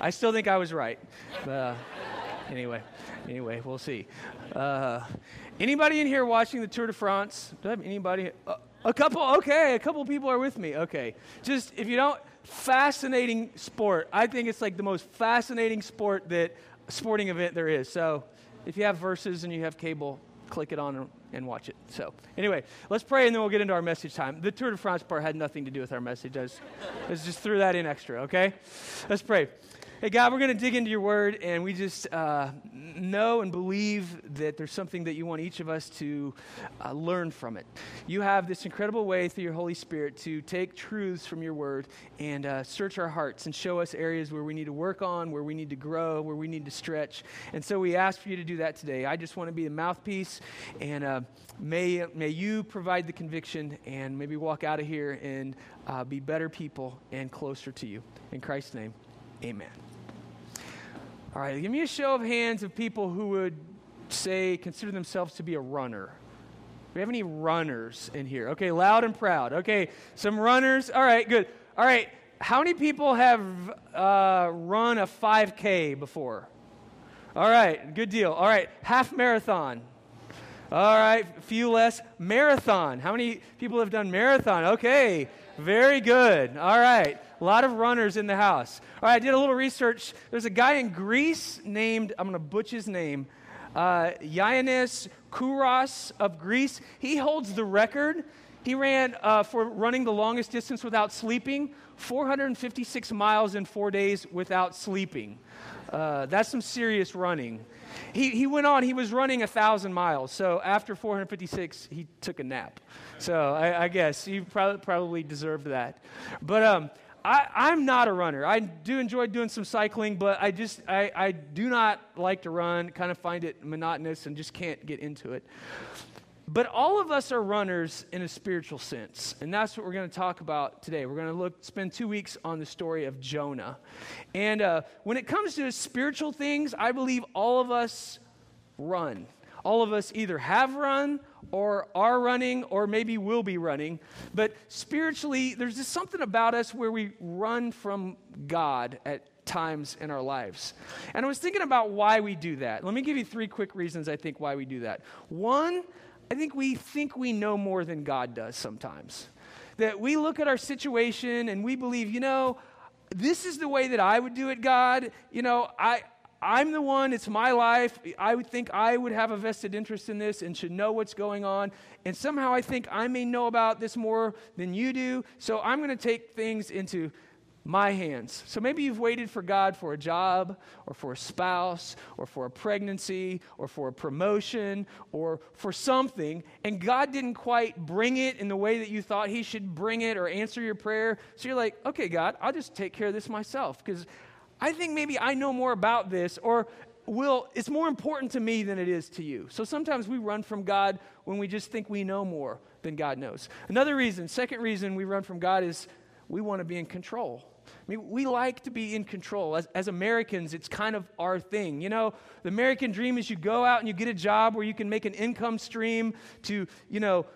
I still think I was right. Uh, anyway, anyway, we'll see. Uh, anybody in here watching the Tour de France? Do I have anybody? Uh, a couple, okay, a couple people are with me. Okay. Just if you don't, fascinating sport. I think it's like the most fascinating sport that sporting event there is. So if you have Versus and you have cable, click it on and, and watch it. So anyway, let's pray and then we'll get into our message time. The Tour de France part had nothing to do with our message. I, was, I just threw that in extra, okay? Let's pray. Hey, God, we're going to dig into your word, and we just uh, know and believe that there's something that you want each of us to uh, learn from it. You have this incredible way through your Holy Spirit to take truths from your word and uh, search our hearts and show us areas where we need to work on, where we need to grow, where we need to stretch. And so we ask for you to do that today. I just want to be the mouthpiece, and uh, may, may you provide the conviction and maybe walk out of here and uh, be better people and closer to you. In Christ's name, amen. All right, give me a show of hands of people who would say, consider themselves to be a runner. Do we have any runners in here? Okay, loud and proud. Okay, some runners. All right, good. All right, how many people have uh, run a 5K before? All right, good deal. All right, half marathon. All right, few less. Marathon. How many people have done marathon? Okay, very good. All right. A lot of runners in the house. All right, I did a little research. There's a guy in Greece named, I'm going to butch his name, uh, Yiannis Kouros of Greece. He holds the record. He ran uh, for running the longest distance without sleeping, 456 miles in four days without sleeping. Uh, that's some serious running. He, he went on, he was running 1,000 miles. So after 456, he took a nap. So I, I guess he probably, probably deserved that. But um, I, am not a runner. I do enjoy doing some cycling, but I just I, I do not like to run. Kind of find it monotonous and just can't get into it. But all of us are runners in a spiritual sense, and that's what we're going to talk about today. We're going to look spend two weeks on the story of Jonah, and uh, when it comes to spiritual things, I believe all of us run. All of us either have run or are running or maybe will be running. But spiritually, there's just something about us where we run from God at times in our lives. And I was thinking about why we do that. Let me give you three quick reasons I think why we do that. One, I think we think we know more than God does sometimes. That we look at our situation and we believe, you know, this is the way that I would do it, God. You know, I, I'm the one, it's my life. I would think I would have a vested interest in this and should know what's going on. And somehow I think I may know about this more than you do. So I'm going to take things into my hands. So maybe you've waited for God for a job or for a spouse or for a pregnancy or for a promotion or for something, and God didn't quite bring it in the way that you thought He should bring it or answer your prayer. So you're like, okay, God, I'll just take care of this myself because I think maybe I know more about this, or will it's more important to me than it is to you. So sometimes we run from God when we just think we know more than God knows. Another reason, second reason we run from God is we want to be in control. Mean, we like to be in control. As, as, Americans, it's kind of our thing. You know, the American dream is you go out and you get a job where you can make an income stream to, you know,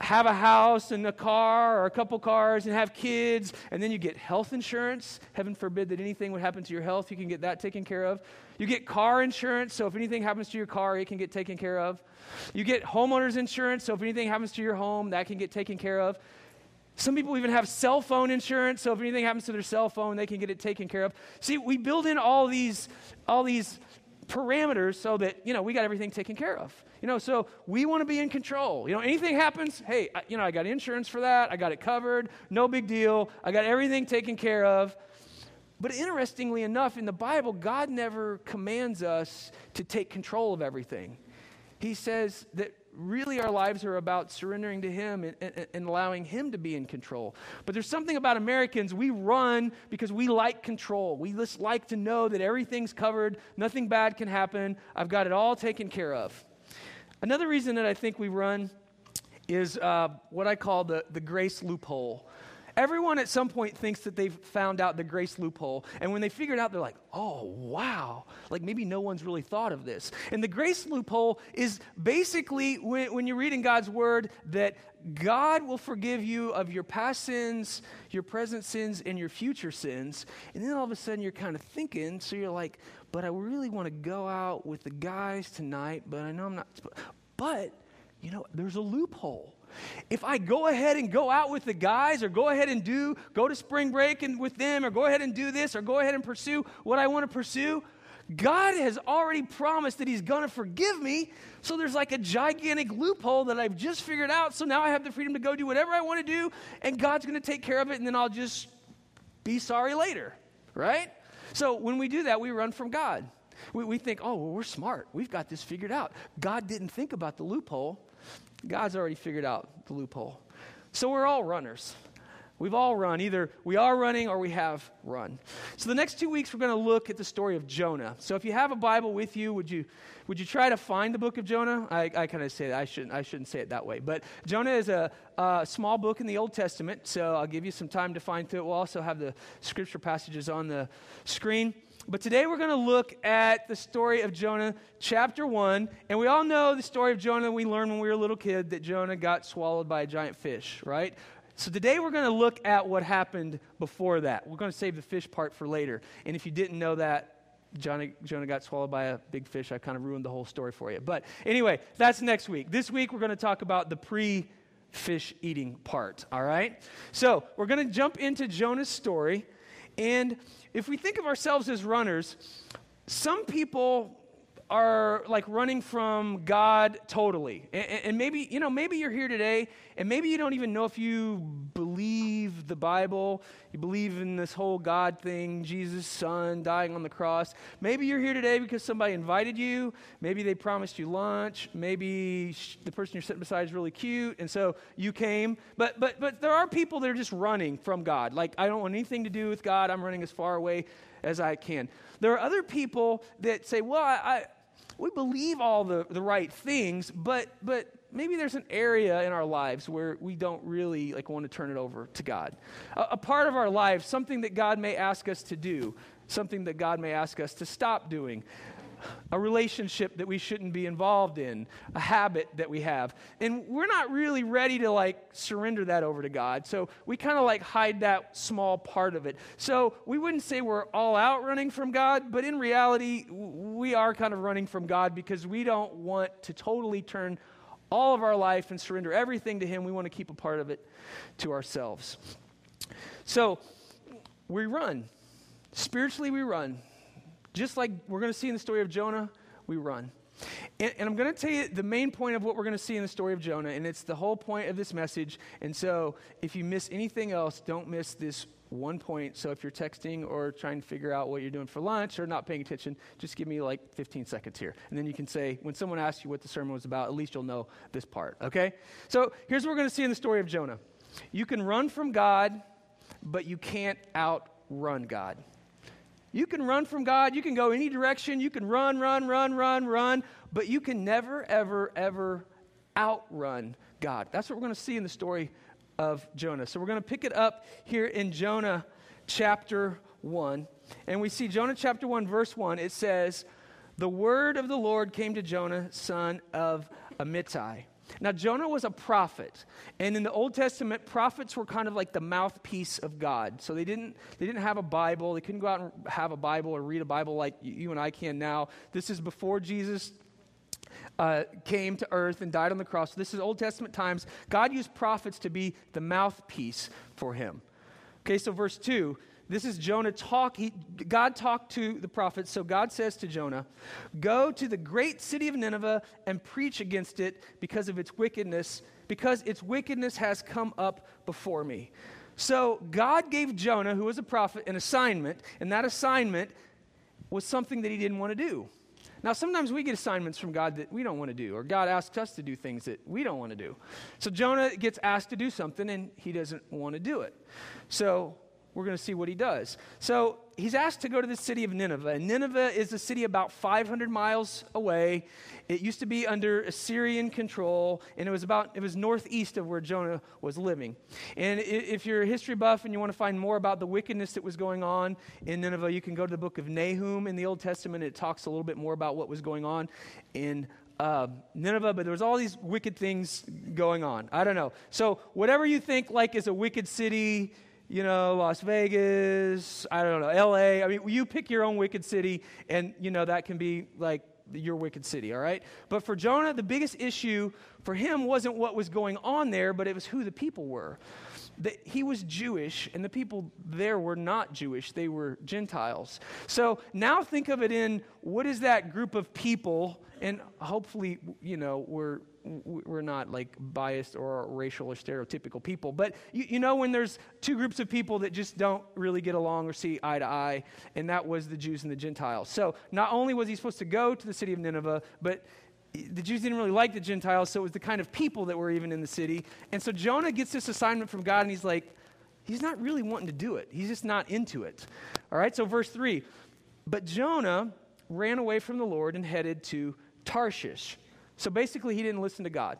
have a house and a car or a couple cars and have kids, and then you get health insurance. Heaven forbid that anything would happen to your health, you can get that taken care of. You get car insurance, so if anything happens to your car, it can get taken care of. You get homeowners insurance, so if anything happens to your home, that can get taken care of. Some people even have cell phone insurance, so if anything happens to their cell phone, they can get it taken care of. See, we build in all these, all these parameters so that, you know, we got everything taken care of. You know, so we want to be in control. You know, anything happens, hey, I, you know, I got insurance for that. I got it covered. No big deal. I got everything taken care of. But interestingly enough, in the Bible, God never commands us to take control of everything. He says that really our lives are about surrendering to Him and, and, and, allowing Him to be in control. But there's something about Americans, we run because we like control. We just like to know that everything's covered, nothing bad can happen, I've got it all taken care of. Another reason that I think we run is uh, what I call the, the grace loophole. Everyone at some point thinks that they've found out the grace loophole. And when they figure it out, they're like, oh, wow. Like maybe no one's really thought of this. And the grace loophole is basically when, when you read in God's word that God will forgive you of your past sins, your present sins, and your future sins. And then all of a sudden you're kind of thinking, so you're like, but I really want to go out with the guys tonight, but I know I'm not. But, you know, there's a loophole. If I go ahead and go out with the guys or go ahead and do, go to spring break and with them or go ahead and do this or go ahead and pursue what I want to pursue, God has already promised that He's going to forgive me. So there's like a gigantic loophole that I've just figured out. So now I have the freedom to go do whatever I want to do, and God's going to take care of it, and then I'll just be sorry later, right? So when we do that, we run from God. We, we think, oh, well, we're smart. We've got this figured out. God didn't think about the loophole. God's already figured out the loophole. So we're all runners. We've all run. Either we are running or we have run. So the next two weeks, we're going to look at the story of Jonah. So if you have a Bible with you, would you, would you try to find the book of Jonah? I, I kind of say that. I shouldn't, I shouldn't say it that way. But Jonah is a, a small book in the Old Testament, so I'll give you some time to find through it. We'll also have the scripture passages on the screen. But today we're going to look at the story of Jonah, chapter 1. And we all know the story of Jonah we learned when we were a little kid that Jonah got swallowed by a giant fish, right? So today we're going to look at what happened before that. We're going to save the fish part for later. And if you didn't know that, Jonah, Jonah got swallowed by a big fish. I kind of ruined the whole story for you. But anyway, that's next week. This week we're going to talk about the pre fish eating part, all right? So we're going to jump into Jonah's story. And if we think of ourselves as runners, some people are like running from God totally. And, and, maybe, you know, maybe you're here today and maybe you don't even know if you believe the Bible, you believe in this whole God thing, Jesus' son dying on the cross. Maybe you're here today because somebody invited you, maybe they promised you lunch, maybe the person you're sitting beside is really cute and so you came. But but but there are people that are just running from God. Like I don't want anything to do with God. I'm running as far away as I can. There are other people that say, "Well, I, I we believe all the, the right things, but, but maybe there's an area in our lives where we don't really like want to turn it over to God. A, a part of our life, something that God may ask us to do, something that God may ask us to stop doing a relationship that we shouldn't be involved in, a habit that we have. And we're not really ready to like surrender that over to God. So we kind of like hide that small part of it. So we wouldn't say we're all out running from God, but in reality, we are kind of running from God because we don't want to totally turn all of our life and surrender everything to Him. We want to keep a part of it to ourselves. So we run. Spiritually, we run. Just like we're going to see in the story of Jonah, we run. And, and I'm going to tell you the main point of what we're going to see in the story of Jonah, and it's the whole point of this message. And so if you miss anything else, don't miss this one point. So if you're texting or trying to figure out what you're doing for lunch or not paying attention, just give me like 15 seconds here. And then you can say, when someone asks you what the sermon was about, at least you'll know this part, okay? So here's what we're going to see in the story of Jonah you can run from God, but you can't outrun God. You can run from God, you can go any direction, you can run, run, run, run, run, but you can never, ever, ever outrun God. That's what we're going to see in the story of Jonah. So we're going to pick it up here in Jonah chapter 1. And we see Jonah chapter 1, verse 1. It says, The word of the Lord came to Jonah, son of Amittai. Now, Jonah was a prophet. And in the Old Testament, prophets were kind of like the mouthpiece of God. So they didn't, they didn't have a Bible. They couldn't go out and have a Bible or read a Bible like you and I can now. This is before Jesus uh, came to earth and died on the cross. This is Old Testament times. God used prophets to be the mouthpiece for him. Okay, so verse 2 this is Jonah talk. He, God talked to the prophet. So God says to Jonah, Go to the great city of Nineveh and preach against it because of its wickedness, because its wickedness has come up before me. So God gave Jonah, who was a prophet, an assignment, and that assignment was something that he didn't want to do. Now, sometimes we get assignments from God that we don't want to do, or God asks us to do things that we don't want to do. So Jonah gets asked to do something, and he doesn't want to do it. So we're going to see what he does. So he's asked to go to the city of Nineveh. And Nineveh is a city about 500 miles away. It used to be under Assyrian control, and it was about it was northeast of where Jonah was living. And if you're a history buff and you want to find more about the wickedness that was going on in Nineveh, you can go to the book of Nahum in the Old Testament. It talks a little bit more about what was going on in uh, Nineveh, but there was all these wicked things going on. I don't know. So whatever you think like is a wicked city, you know, Las Vegas, I don't know, LA. I mean, you pick your own wicked city, and you know that can be like your wicked city, all right? But for Jonah, the biggest issue for him wasn't what was going on there, but it was who the people were. The, he was Jewish, and the people there were not Jewish, they were Gentiles. So now think of it in what is that group of people, and hopefully, you know, we're we're not like biased or racial or stereotypical people, but you, you, know when there's two groups of people that just don't really get along or see eye to eye, and that was the Jews and the Gentiles. So not only was he supposed to go to the city of Nineveh, but the Jews didn't really like the Gentiles, so it was the kind of people that were even in the city. And so Jonah gets this assignment from God, and he's like, he's not really wanting to do it. He's just not into it. All right, so verse 3 But Jonah ran away from the Lord and headed to Tarshish. So basically, he didn't listen to God.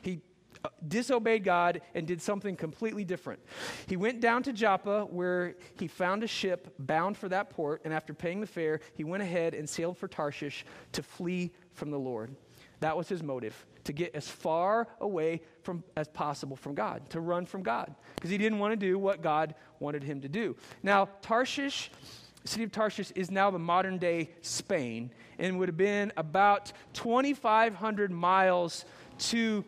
He uh, disobeyed God and did something completely different. He went down to Joppa where he found a ship bound for that port, and after paying the fare, he went ahead and sailed for Tarshish to flee from the Lord. That was his motive, to get as far away from as possible from God, to run from God, because he didn't want to do what God wanted him to do. Now, Tarshish city of Tarshish is now the modern day Spain and would have been about 2,500 miles to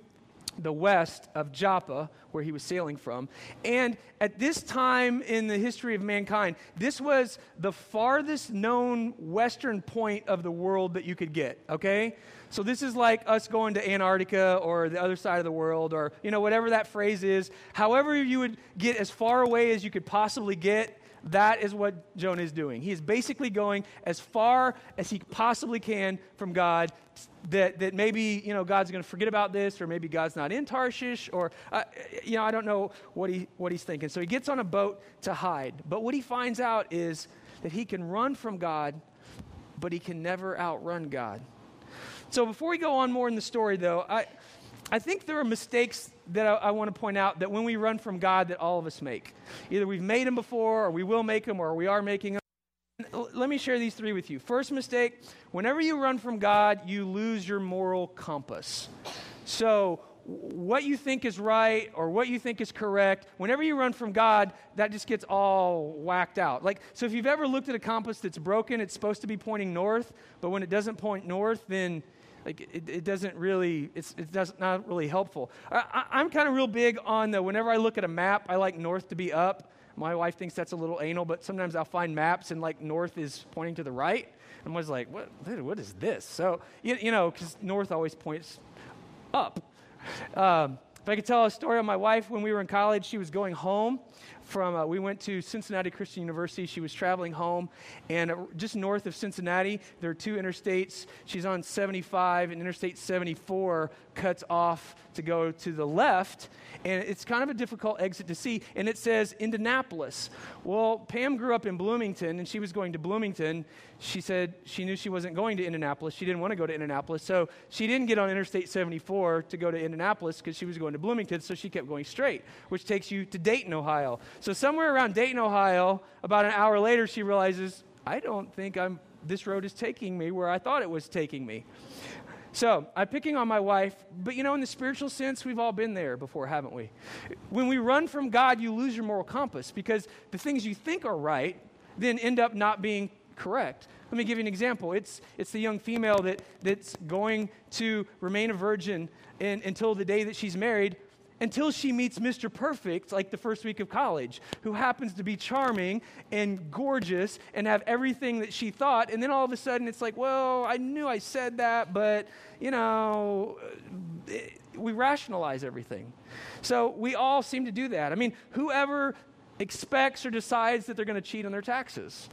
the west of Joppa, where he was sailing from. And at this time in the history of mankind, this was the farthest known western point of the world that you could get, okay? So this is like us going to Antarctica or the other side of the world or, you know, whatever that phrase is. However, you would get as far away as you could possibly get that is what Jonah is doing. He is basically going as far as he possibly can from God that, that maybe, you know, God's going to forget about this or maybe God's not in Tarshish or, uh, you know, I don't know what, he, what he's thinking. So he gets on a boat to hide. But what he finds out is that he can run from God, but he can never outrun God. So before we go on more in the story, though, I, I think there are mistakes that I, I want to point out that when we run from God that all of us make. Either we've made them before, or we will make them, or we are making them. Let me share these three with you. First mistake whenever you run from God, you lose your moral compass. So, what you think is right or what you think is correct, whenever you run from God, that just gets all whacked out. Like, so if you've ever looked at a compass that's broken, it's supposed to be pointing north, but when it doesn't point north, then like it, it doesn't really it's, it's not really helpful. I, am kind of real big on the whenever i look at a map i like north to be up. My wife thinks that's a little anal but sometimes i'll find maps and like north is pointing to the right. And i was like what, what is this? So you, you know because north always points up. Um, if i could tell a story of my wife when we were in college she was going home from, uh, we went to Cincinnati Christian University. She was traveling home, and uh, just north of Cincinnati, there are two interstates. She's on 75, and Interstate 74 cuts off to go to the left, and it's kind of a difficult exit to see. And it says Indianapolis. Well, Pam grew up in Bloomington, and she was going to Bloomington. She said she knew she wasn't going to Indianapolis. She didn't want to go to Indianapolis, so she didn't get on Interstate 74 to go to Indianapolis because she was going to Bloomington, so she kept going straight, which takes you to Dayton, Ohio. So somewhere around Dayton, Ohio, about an hour later, she realizes, I don't think I'm this road is taking me where I thought it was taking me. So I'm picking on my wife, but you know, in the spiritual sense, we've all been there before, haven't we? When we run from God, you lose your moral compass because the things you think are right then end up not being correct. Let me give you an example. It's, it's the young female that, that's going to remain a virgin in, until the day that she's married, until she meets Mr. Perfect, like the first week of college, who happens to be charming and gorgeous and have everything that she thought. And then all of a sudden it's like, well, I knew I said that, but, you know, eh, we rationalize everything. So we all seem to do that. I mean, whoever expects or decides that they're going to cheat on their taxes?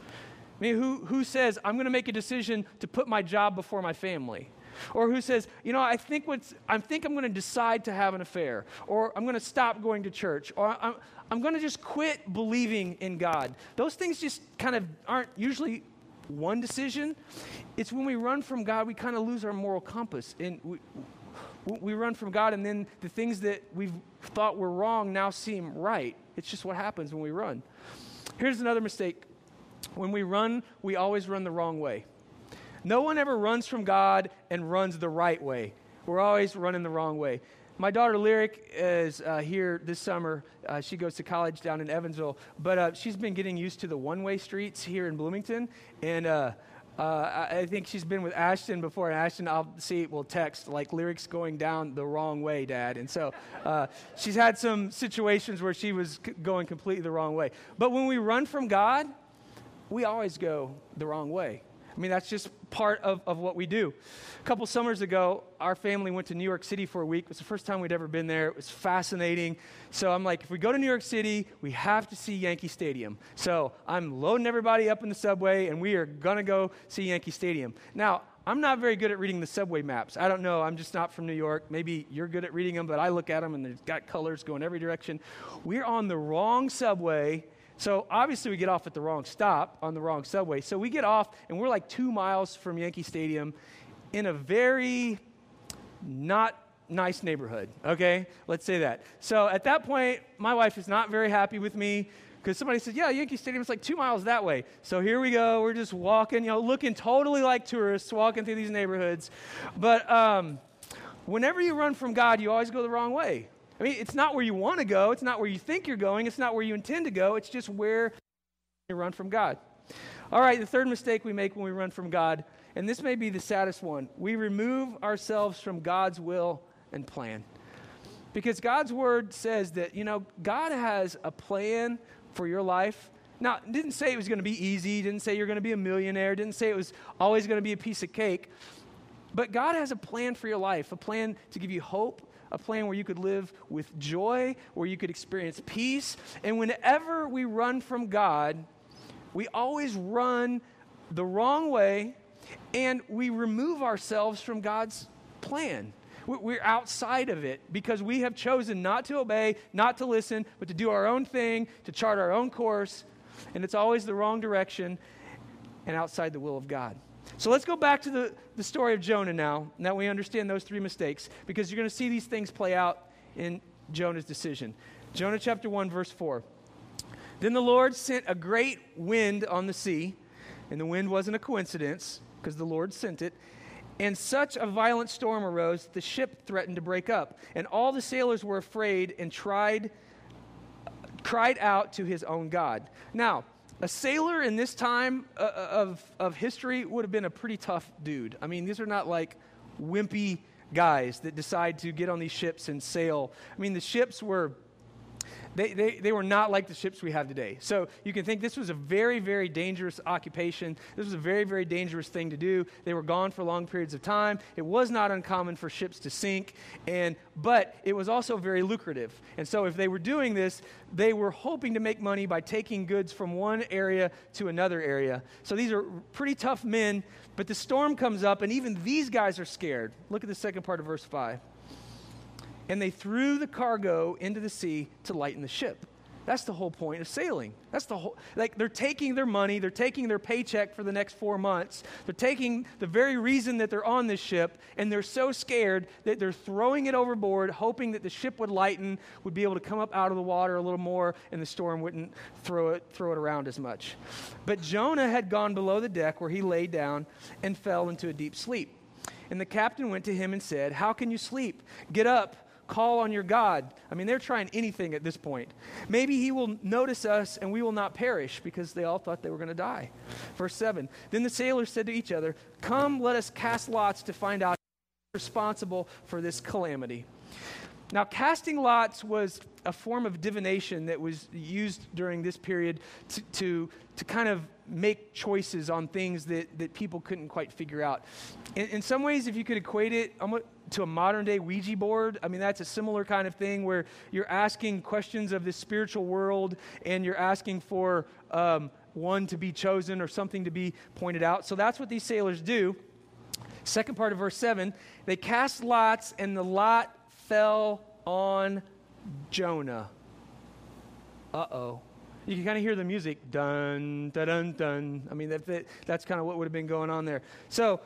I mean, who, who says, I'm going to make a decision to put my job before my family? Or who says, you know, I think, what's, I think I'm going to decide to have an affair, or I'm going to stop going to church, or I'm, I'm going to just quit believing in God. Those things just kind of aren't usually one decision. It's when we run from God, we kind of lose our moral compass. And we, we run from God, and then the things that we've thought were wrong now seem right. It's just what happens when we run. Here's another mistake when we run, we always run the wrong way. No one ever runs from God and runs the right way. We're always running the wrong way. My daughter Lyric is uh, here this summer. Uh, she goes to college down in Evansville, but uh, she's been getting used to the one way streets here in Bloomington. And uh, uh, I think she's been with Ashton before, and Ashton, I'll see, will text, like, Lyric's going down the wrong way, Dad. And so uh, she's had some situations where she was c- going completely the wrong way. But when we run from God, we always go the wrong way. I mean, that's just part of, of what we do. A couple summers ago, our family went to New York City for a week. It was the first time we'd ever been there. It was fascinating. So I'm like, if we go to New York City, we have to see Yankee Stadium. So I'm loading everybody up in the subway, and we are going to go see Yankee Stadium. Now, I'm not very good at reading the subway maps. I don't know. I'm just not from New York. Maybe you're good at reading them, but I look at them and they've got colors going every direction. We're on the wrong subway so obviously, we get off at the wrong stop on the wrong subway. So we get off, and we're like two miles from Yankee Stadium in a very not nice neighborhood, okay? Let's say that. So at that point, my wife is not very happy with me because somebody said, Yeah, Yankee Stadium is like two miles that way. So here we go. We're just walking, you know, looking totally like tourists, walking through these neighborhoods. But um, whenever you run from God, you always go the wrong way. I mean, it's not where you want to go. It's not where you think you're going. It's not where you intend to go. It's just where you run from God. All right, the third mistake we make when we run from God, and this may be the saddest one we remove ourselves from God's will and plan. Because God's word says that, you know, God has a plan for your life. Now, didn't say it was going to be easy, didn't say you're going to be a millionaire, didn't say it was always going to be a piece of cake. But God has a plan for your life, a plan to give you hope, a plan where you could live with joy, where you could experience peace. And whenever we run from God, we always run the wrong way and we remove ourselves from God's plan. We're outside of it because we have chosen not to obey, not to listen, but to do our own thing, to chart our own course. And it's always the wrong direction and outside the will of God. So let's go back to the, the story of Jonah now, now we understand those three mistakes, because you're going to see these things play out in Jonah's decision. Jonah chapter 1, verse 4. Then the Lord sent a great wind on the sea, and the wind wasn't a coincidence, because the Lord sent it. And such a violent storm arose that the ship threatened to break up. And all the sailors were afraid and tried, cried out to his own God. Now, a sailor in this time uh, uh, of, of history would have been a pretty tough dude. I mean, these are not like wimpy guys that decide to get on these ships and sail. I mean, the ships were they, they, they were not like the ships we have today. So you can think this was a very, very dangerous occupation. This was a very, very dangerous thing to do. They were gone for long periods of time. It was not uncommon for ships to sink, and, but it was also very lucrative. And so if they were doing this, they were hoping to make money by taking goods from one area to another area. So these are pretty tough men, but the storm comes up, and even these guys are scared. Look at the second part of verse 5 and they threw the cargo into the sea to lighten the ship. That's the whole point of sailing. That's the whole, like, they're taking their money, they're taking their paycheck for the next four months, they're taking the very reason that they're on this ship, and they're so scared that they're throwing it overboard, hoping that the ship would lighten, would be able to come up out of the water a little more, and the storm wouldn't throw it, throw it around as much. But Jonah had gone below the deck where he lay down and fell into a deep sleep. And the captain went to him and said, How can you sleep? Get up Call on your God. I mean, they're trying anything at this point. Maybe he will notice us and we will not perish because they all thought they were going to die. Verse 7 Then the sailors said to each other, Come, let us cast lots to find out responsible for this calamity. Now, casting lots was a form of divination that was used during this period to, to, to kind of make choices on things that, that people couldn't quite figure out. In, in some ways, if you could equate it to a modern day Ouija board, I mean, that's a similar kind of thing where you're asking questions of this spiritual world and you're asking for um, one to be chosen or something to be pointed out. So that's what these sailors do. Second part of verse 7 they cast lots, and the lot fell on Jonah. Uh oh. You can kind of hear the music dun, dun, dun, dun. I mean, that, that, that's kind of what would have been going on there. So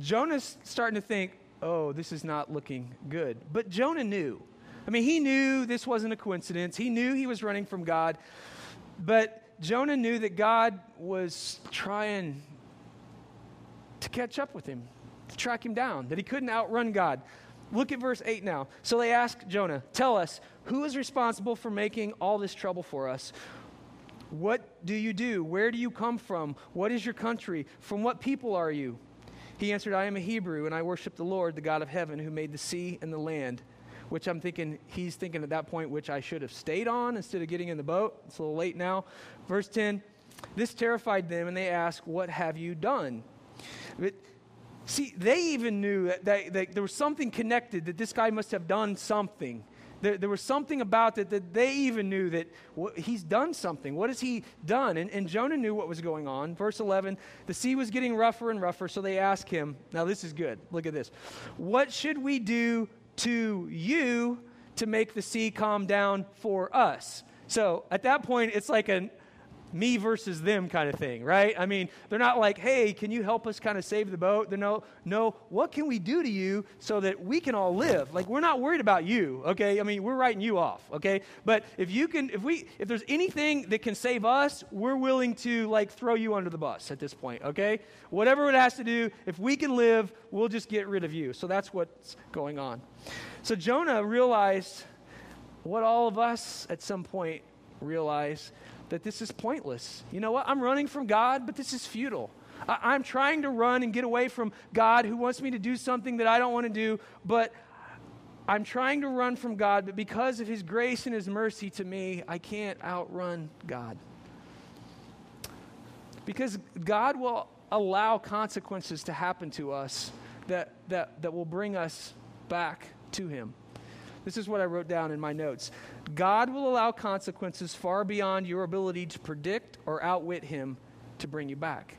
Jonah's starting to think, oh, this is not looking good. But Jonah knew. I mean, he knew this wasn't a coincidence. He knew he was running from God. But Jonah knew that God was trying to catch up with him, to track him down, that he couldn't outrun God. Look at verse 8 now. So they asked Jonah, Tell us, who is responsible for making all this trouble for us? What do you do? Where do you come from? What is your country? From what people are you? He answered, I am a Hebrew, and I worship the Lord, the God of heaven, who made the sea and the land. Which I'm thinking, he's thinking at that point, which I should have stayed on instead of getting in the boat. It's a little late now. Verse 10 This terrified them, and they asked, What have you done? But see, they even knew that, that, that there was something connected, that this guy must have done something. There, there was something about it that they even knew that he's done something. What has he done? And, and Jonah knew what was going on. Verse 11 the sea was getting rougher and rougher, so they asked him, Now, this is good. Look at this. What should we do to you to make the sea calm down for us? So at that point, it's like an me versus them kind of thing, right? I mean, they're not like, hey, can you help us kind of save the boat? They're no, no, what can we do to you so that we can all live? Like, we're not worried about you, okay? I mean, we're writing you off, okay? But if you can, if we, if there's anything that can save us, we're willing to like throw you under the bus at this point, okay? Whatever it has to do, if we can live, we'll just get rid of you. So that's what's going on. So Jonah realized what all of us at some point realize that this is pointless. You know what? I'm running from God, but this is futile. I- am trying to run and get away from God who wants me to do something that I don't want to do, but I'm trying to run from God, but because of His grace and His mercy to me, I can't outrun God. Because God will allow consequences to happen to us that, that, that will bring us back to Him. This is what I wrote down in my notes. God will allow consequences far beyond your ability to predict or outwit Him to bring you back.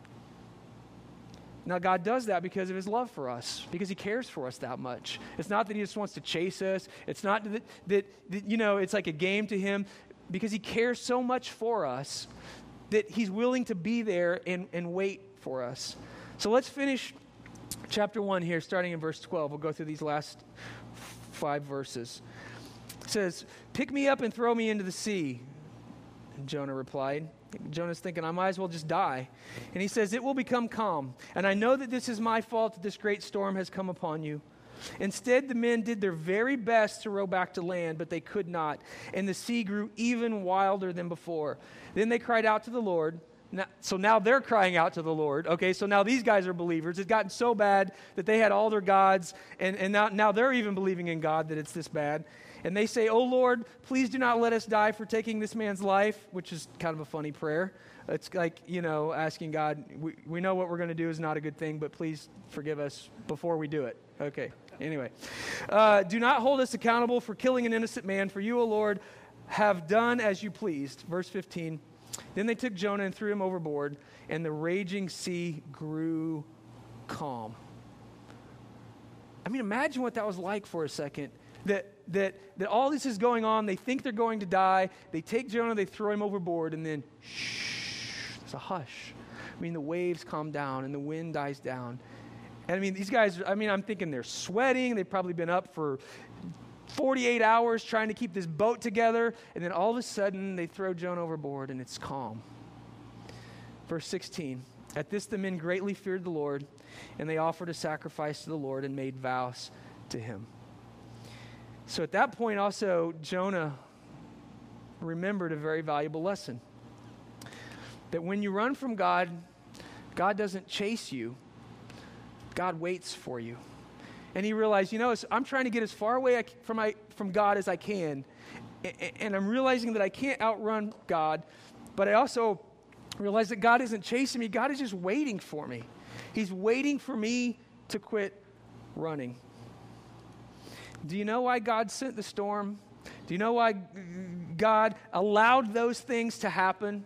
Now, God does that because of His love for us, because He cares for us that much. It's not that He just wants to chase us, it's not that, that, that you know, it's like a game to Him, because He cares so much for us that He's willing to be there and, and wait for us. So let's finish chapter 1 here, starting in verse 12. We'll go through these last five verses. It says, Pick me up and throw me into the sea. Jonah replied, Jonah's thinking, I might as well just die. And he says, It will become calm. And I know that this is my fault that this great storm has come upon you. Instead, the men did their very best to row back to land, but they could not. And the sea grew even wilder than before. Then they cried out to the Lord. Now, so now they're crying out to the Lord. Okay, so now these guys are believers. It's gotten so bad that they had all their gods, and, and now, now they're even believing in God that it's this bad. And they say, Oh Lord, please do not let us die for taking this man's life, which is kind of a funny prayer. It's like, you know, asking God, we, we know what we're going to do is not a good thing, but please forgive us before we do it. Okay, anyway. Uh, do not hold us accountable for killing an innocent man, for you, O Lord, have done as you pleased. Verse 15. Then they took Jonah and threw him overboard, and the raging sea grew calm. I mean, imagine what that was like for a second. That, that, that all this is going on. They think they're going to die. They take Jonah, they throw him overboard, and then shh, there's a hush. I mean, the waves calm down and the wind dies down. And I mean, these guys, I mean, I'm thinking they're sweating. They've probably been up for 48 hours trying to keep this boat together, and then all of a sudden they throw Jonah overboard and it's calm. Verse 16 At this the men greatly feared the Lord, and they offered a sacrifice to the Lord and made vows to him. So at that point, also, Jonah remembered a very valuable lesson that when you run from God, God doesn't chase you, God waits for you and he realized, you know, I'm trying to get as far away from, my, from God as I can. And I'm realizing that I can't outrun God, but I also realize that God isn't chasing me. God is just waiting for me. He's waiting for me to quit running. Do you know why God sent the storm? Do you know why God allowed those things to happen?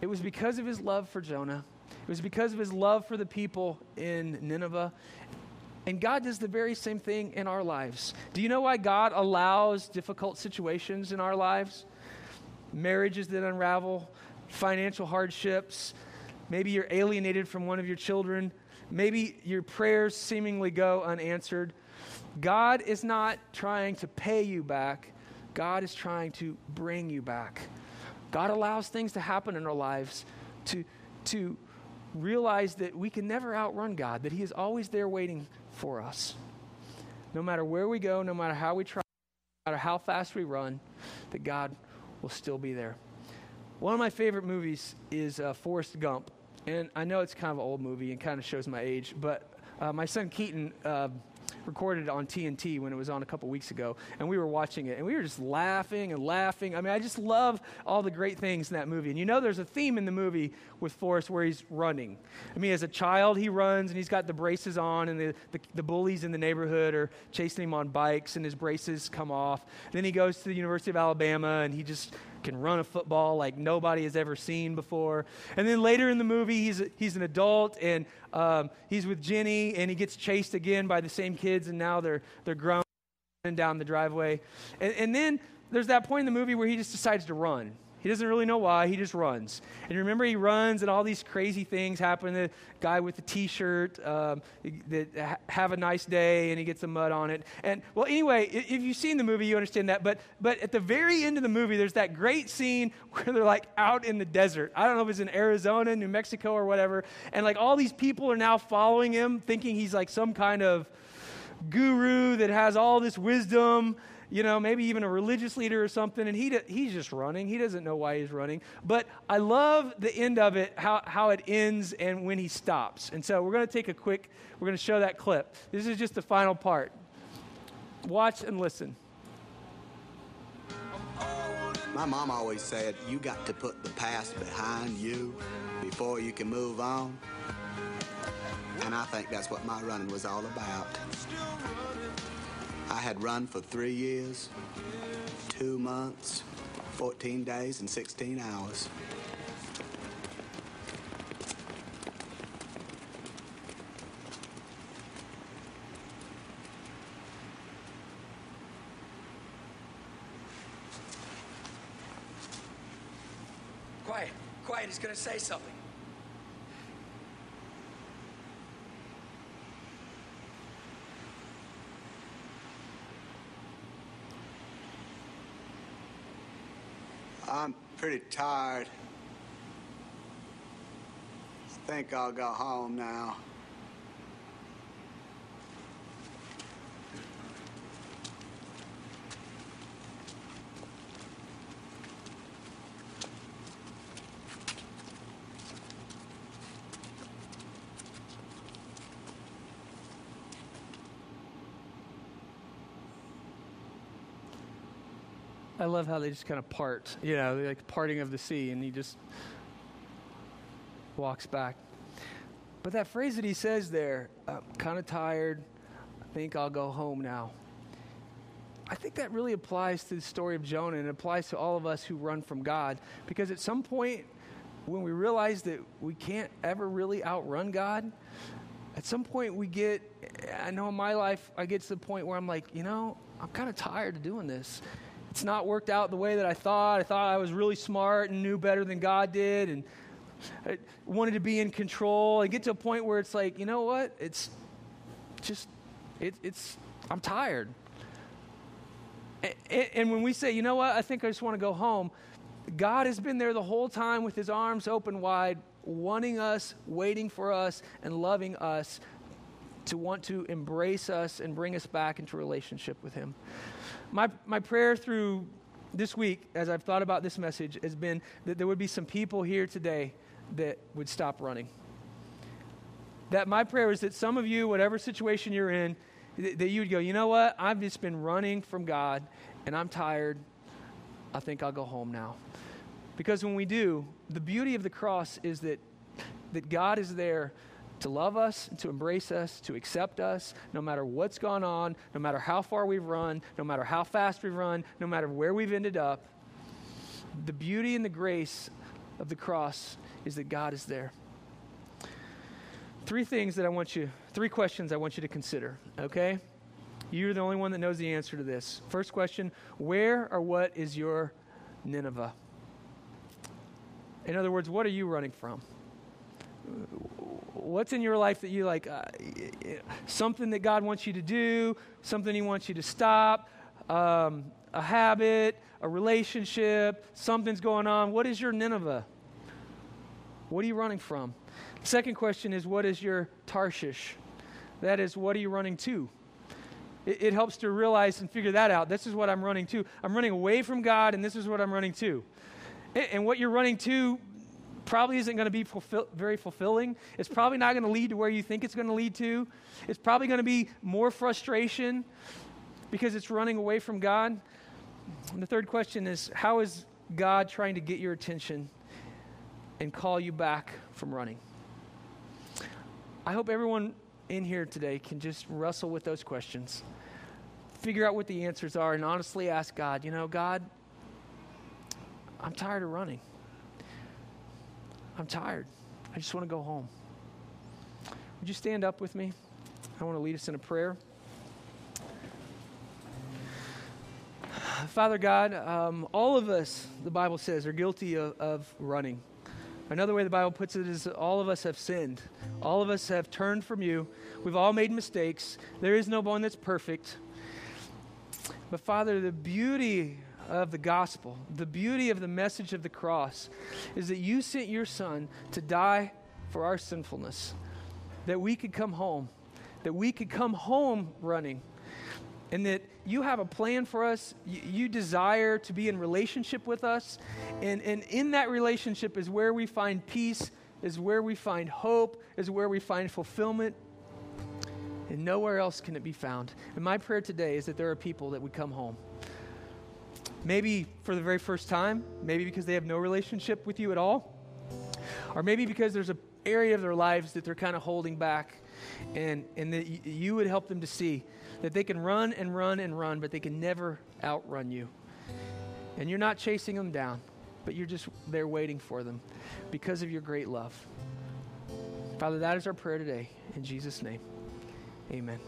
It was because of his love for Jonah. It was because of his love for the people in Nineveh. And God does the very same thing in our lives. Do you know why God allows difficult situations in our lives? Marriages that unravel, financial hardships, maybe you're alienated from one of your children, maybe your prayers seemingly go unanswered. God is not trying to pay you back, God is trying to bring you back. God allows things to happen in our lives to, to realize that we can never outrun God, that He is always there waiting for us. No matter where we go, no matter how we try, no matter how fast we run, that God will still be there. One of my favorite movies is uh, Forrest Gump. And I know it's kind of an old movie and kind of shows my age, but uh, my son Keaton. Uh, recorded on TNT when it was on a couple weeks ago, and we were watching it, and we were just laughing and laughing. I mean, I just love all the great things in that movie. And you know, there's a theme in the movie with Forrest where he's running. I mean, as a child, he runs, and he's got the braces on, and the, the, the bullies in the neighborhood are chasing him on bikes, and his braces come off. Then he goes to the University of Alabama, and he just can run a football like nobody has ever seen before. And then later in the movie, he's, he's an adult and um, he's with Jenny and he gets chased again by the same kids, and now they're, they're grown and down the driveway. And, and then there's that point in the movie where he just decides to run. He doesn't really know why. He just runs. And remember, he runs, and all these crazy things happen. The guy with the T-shirt um, that have a nice day, and he gets some mud on it. And well, anyway, if you've seen the movie, you understand that. But but at the very end of the movie, there's that great scene where they're like out in the desert. I don't know if it's in Arizona, New Mexico, or whatever. And like all these people are now following him, thinking he's like some kind of guru that has all this wisdom you know, maybe even a religious leader or something, and he, he's just running. He doesn't know why he's running. But I love the end of it, how, how it ends and when he stops. And so we're going to take a quick, we're going to show that clip. This is just the final part. Watch and listen. My mom always said, you got to put the past behind you before you can move on. And I think that's what my running was all about. I had run for three years, two months, 14 days, and 16 hours. Quiet, quiet, he's gonna say something. I'm pretty tired. I think I'll go home now. Love how they just kind of part, you know, like parting of the sea, and he just walks back. But that phrase that he says there, I'm kind of tired, I think I'll go home now. I think that really applies to the story of Jonah and it applies to all of us who run from God. Because at some point, when we realize that we can't ever really outrun God, at some point we get, I know in my life, I get to the point where I'm like, you know, I'm kind of tired of doing this it's not worked out the way that I thought. I thought I was really smart and knew better than God did and I wanted to be in control and get to a point where it's like, you know what? It's just, it, it's, I'm tired. And, and when we say, you know what? I think I just want to go home, God has been there the whole time with his arms open wide, wanting us, waiting for us, and loving us to want to embrace us and bring us back into relationship with him. My, my prayer through this week, as I've thought about this message, has been that there would be some people here today that would stop running. That my prayer is that some of you, whatever situation you're in, that you would go, you know what? I've just been running from God and I'm tired. I think I'll go home now. Because when we do, the beauty of the cross is that, that God is there to love us, to embrace us, to accept us, no matter what's gone on, no matter how far we've run, no matter how fast we've run, no matter where we've ended up. The beauty and the grace of the cross is that God is there. three things that I want you, three questions I want you to consider, okay? You're the only one that knows the answer to this. First question Where or what is your Nineveh? In other words, what are you running from? What's in your life that you like? Uh, something that God wants you to do, something He wants you to stop, um, a habit, a relationship, something's going on. What is your Nineveh? What are you running from? Second question is, what is your Tarshish? That is, what are you running to? It, it, helps to realize and figure that out. This is what I'm running to. I'm running away from God, and this is what I'm running to. And, and what you're running to probably isn't going to be fulfill, very fulfilling. It's probably not going to lead to where you think it's going to lead to. It's probably going to be more frustration because it's running away from God. And the third question is how is God trying to get your attention and call you back from running? I hope everyone in here today can just wrestle with those questions, figure out what the answers are, and honestly ask God, you know, God, I'm tired of running. I'm tired. I just want to go home. Would you stand up with me? I want to lead us in a prayer. Father God, um, all of us, the Bible says, are guilty of, of running. Another way the Bible puts it is all of us have sinned. All of us have turned from you. We've all made mistakes. There is no one that's perfect. But Father, the beauty of the gospel, the beauty of the message of the cross, is that you sent your Son to die for our sinfulness, that we could come home, that we could come home running and that you have a plan for us. You, you, desire to be in relationship with us. And, and in that relationship is where we find peace, is where we find hope, is where we find fulfillment. And nowhere else can it be found. And my prayer today is that there are people that would come home. Maybe for the very first time, maybe because they have no relationship with you at all, or maybe because there's an area of their lives that they're kind of holding back, and, and that you would help them to see that they can run and run and run, but they can never outrun you. And you're not chasing them down, but you're just there waiting for them because of your great love. Father, that is our prayer today. In Jesus' name, amen.